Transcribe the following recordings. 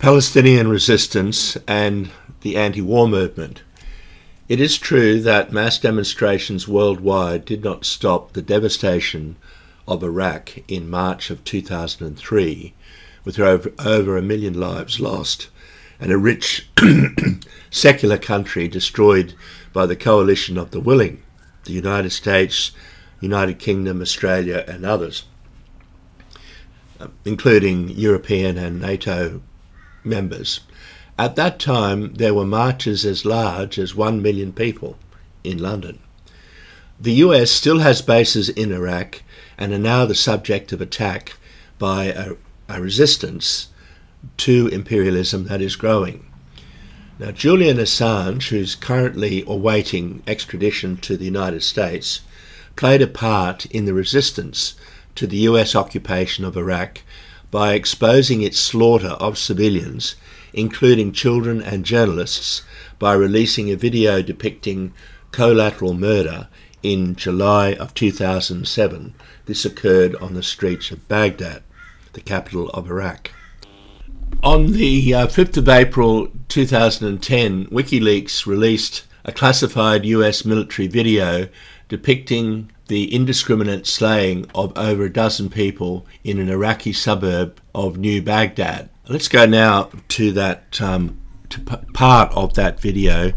Palestinian resistance and the anti war movement. It is true that mass demonstrations worldwide did not stop the devastation of Iraq in March of 2003, with over, over a million lives lost and a rich secular country destroyed by the coalition of the willing, the United States, United Kingdom, Australia, and others, uh, including European and NATO members. At that time, there were marches as large as one million people in London. The US still has bases in Iraq and are now the subject of attack by a, a resistance to imperialism that is growing. Now, Julian Assange, who's currently awaiting extradition to the United States, played a part in the resistance to the US occupation of Iraq by exposing its slaughter of civilians, including children and journalists, by releasing a video depicting collateral murder in July of 2007. This occurred on the streets of Baghdad, the capital of Iraq. On the uh, 5th of April 2010, WikiLeaks released a classified US military video depicting the indiscriminate slaying of over a dozen people in an Iraqi suburb of New Baghdad. Let's go now to that um, to p- part of that video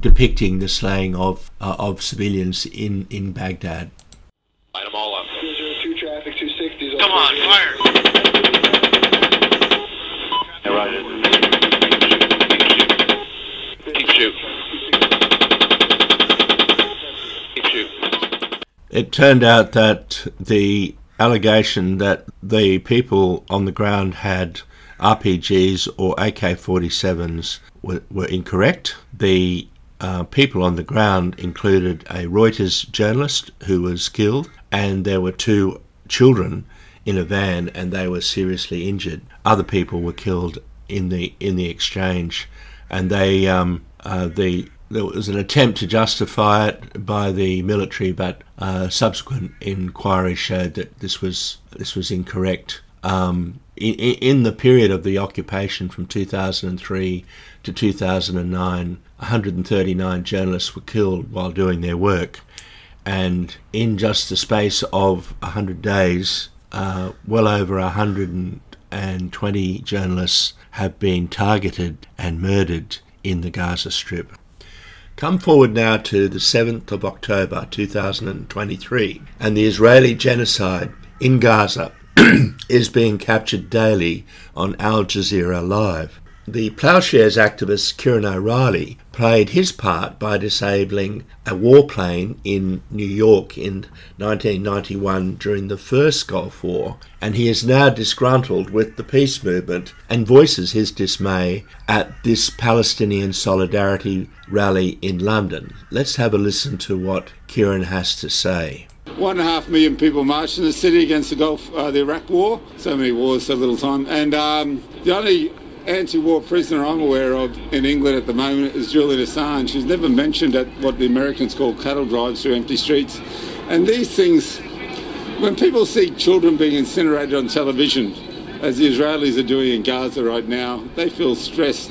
depicting the slaying of uh, of civilians in in Baghdad. Light them all up. Come on, fire! Keep shooting. Keep shooting. It turned out that the allegation that the people on the ground had RPGs or AK 47s were, were incorrect. The uh, people on the ground included a Reuters journalist who was killed, and there were two children in a van, and they were seriously injured. Other people were killed in the in the exchange, and they um, uh, the there was an attempt to justify it by the military, but uh, subsequent inquiry showed that this was this was incorrect. Um, in, in the period of the occupation from 2003 to 2009, 139 journalists were killed while doing their work, and in just the space of 100 days, uh, well over 120 journalists have been targeted and murdered in the Gaza Strip. Come forward now to the 7th of October 2023, and the Israeli genocide in Gaza is being captured daily on Al Jazeera Live. The Ploughshares activist Ciaron O'Reilly played his part by disabling a warplane in New York in 1991 during the first Gulf War, and he is now disgruntled with the peace movement and voices his dismay at this Palestinian solidarity rally in London. Let's have a listen to what Ciaron has to say. One and a half million people marched in the city against the Gulf, uh, the Iraq War. So many wars, so little time. And um, the only anti-war prisoner I'm aware of in England at the moment is Julian Assange. She's never mentioned at what the Americans call cattle drives through empty streets. And these things, when people see children being incinerated on television, as the Israelis are doing in Gaza right now, they feel stressed.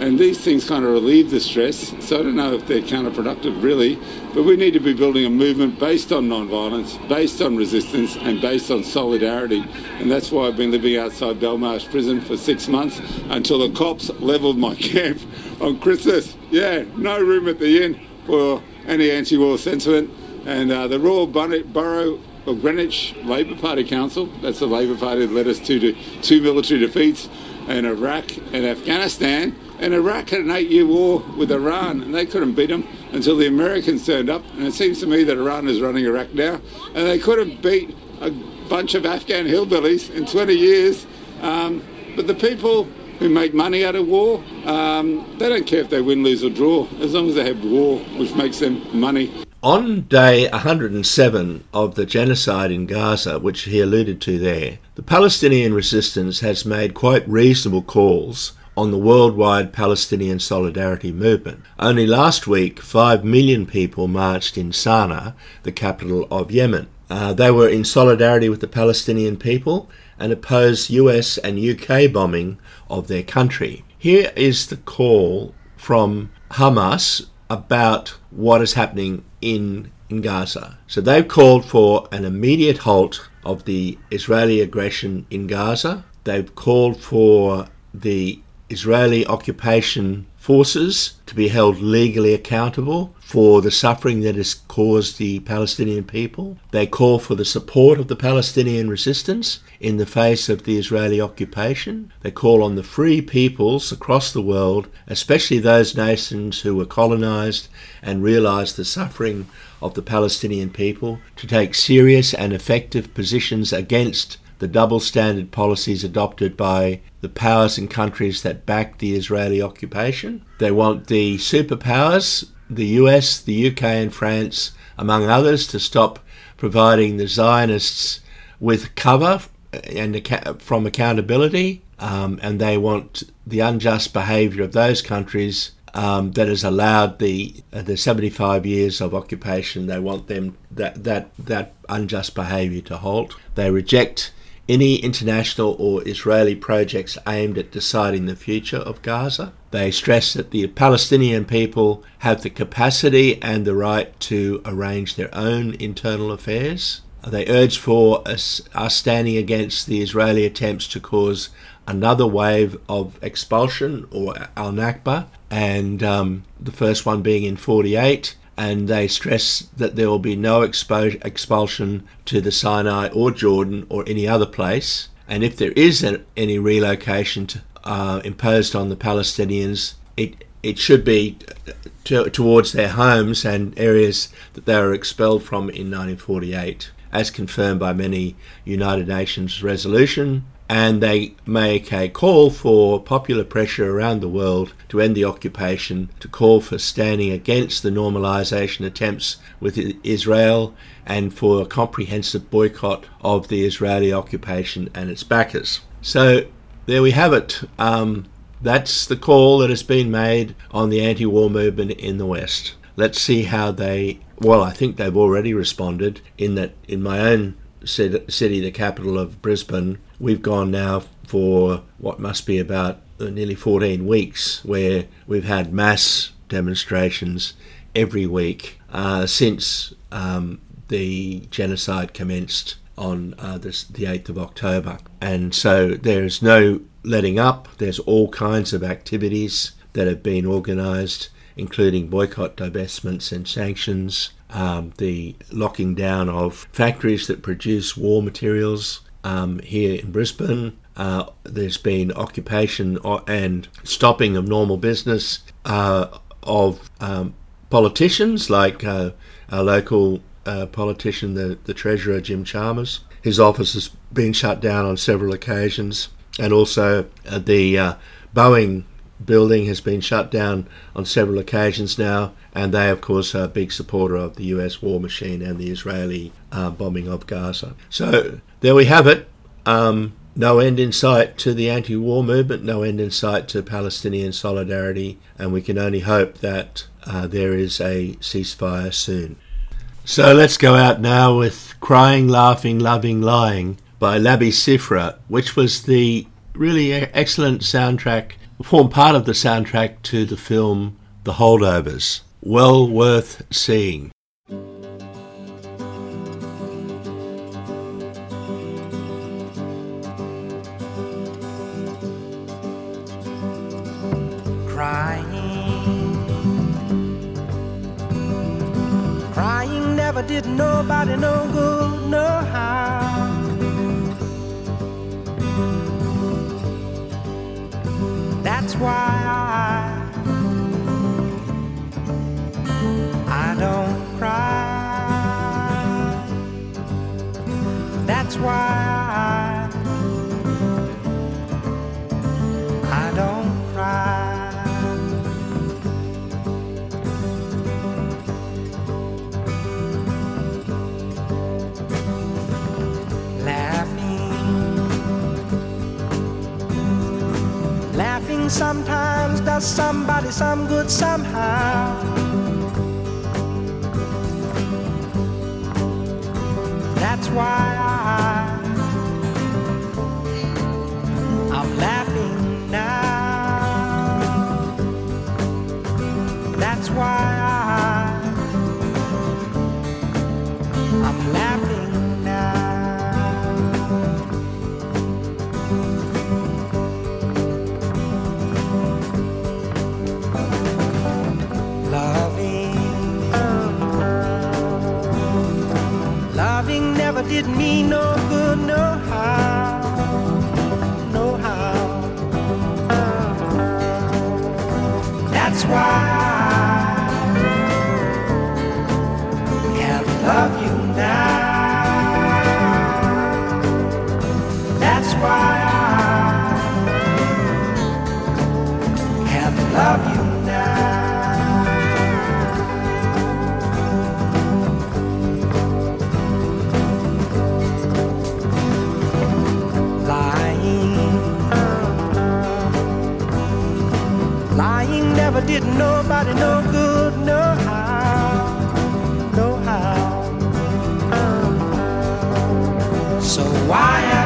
And these things kind of relieve the stress. So I don't know if they're counterproductive, really. But we need to be building a movement based on non-violence, based on resistance, and based on solidarity. And that's why I've been living outside Belmarsh prison for six months until the cops levelled my camp on Christmas. Yeah, no room at the inn for any anti-war sentiment. And uh, the Royal Borough of Greenwich Labor Party Council, that's the Labor Party that led us to, to two military defeats in Iraq and Afghanistan. And Iraq had an eight-year war with Iran, and they couldn't beat them until the Americans turned up. And it seems to me that Iran is running Iraq now, and they couldn't beat a bunch of Afghan hillbillies in 20 years. Um, but the people who make money out of war, um, they don't care if they win, lose, or draw, as long as they have war, which makes them money. On day 107 of the genocide in Gaza, which he alluded to there, the Palestinian resistance has made quite reasonable calls on the worldwide Palestinian solidarity movement. Only last week, 5 million people marched in Sana'a, the capital of Yemen. Uh, they were in solidarity with the Palestinian people and opposed US and UK bombing of their country. Here is the call from Hamas about what is happening in, in Gaza. So they've called for an immediate halt of the Israeli aggression in Gaza. They've called for the Israeli occupation forces to be held legally accountable for the suffering that has caused the Palestinian people. They call for the support of the Palestinian resistance in the face of the Israeli occupation. They call on the free peoples across the world, especially those nations who were colonized and realized the suffering of the Palestinian people, to take serious and effective positions against the double standard policies adopted by the powers and countries that back the Israeli occupation. They want the superpowers, the US, the UK, and France, among others, to stop providing the Zionists with cover and from accountability. Um, and they want the unjust behaviour of those countries um, that has allowed the uh, the 75 years of occupation. They want them that that that unjust behaviour to halt. They reject any international or Israeli projects aimed at deciding the future of Gaza. They stress that the Palestinian people have the capacity and the right to arrange their own internal affairs. They urge for us, standing against the Israeli attempts to cause another wave of expulsion or al Nakba, and um, the first one being in 48 and they stress that there will be no expo- expulsion to the Sinai or Jordan or any other place. And if there is any relocation to, uh, imposed on the Palestinians, it it should be to, towards their homes and areas that they were expelled from in 1948, as confirmed by many United Nations resolution and they make a call for popular pressure around the world to end the occupation, to call for standing against the normalization attempts with Israel, and for a comprehensive boycott of the Israeli occupation and its backers. So there we have it. Um, that's the call that has been made on the anti war movement in the West. Let's see how they, well, I think they've already responded in that in my own city, the capital of Brisbane, we've gone now for what must be about uh, nearly 14 weeks where we've had mass demonstrations every week uh, since um, the genocide commenced on uh, this, the 8th of October. And so there's no letting up, there's all kinds of activities that have been organised, including boycott, divestments, and sanctions. Um, the locking down of factories that produce war materials um, here in Brisbane. Uh, there's been occupation and stopping of normal business uh, of um, politicians like uh, our local uh, politician, the, the Treasurer Jim Chalmers. His office has been shut down on several occasions, and also uh, the uh, Boeing building has been shut down on several occasions now, and they, of course, are a big supporter of the US war machine and the Israeli uh, bombing of Gaza. So there we have it. Um, no end in sight to the anti war movement, no end in sight to Palestinian solidarity, and we can only hope that uh, there is a ceasefire soon. So let's go out now with Crying, Laughing, Loving, Lying by Labi Siffre, which was the really excellent soundtrack form part of the soundtrack to the film The Holdovers. Well worth seeing. Crying, crying never did nobody no good, no how. Why Sometimes does somebody some good somehow. That's why I, never did me no good, no how, no how. That's why I can't love you now. That's why I can't love you why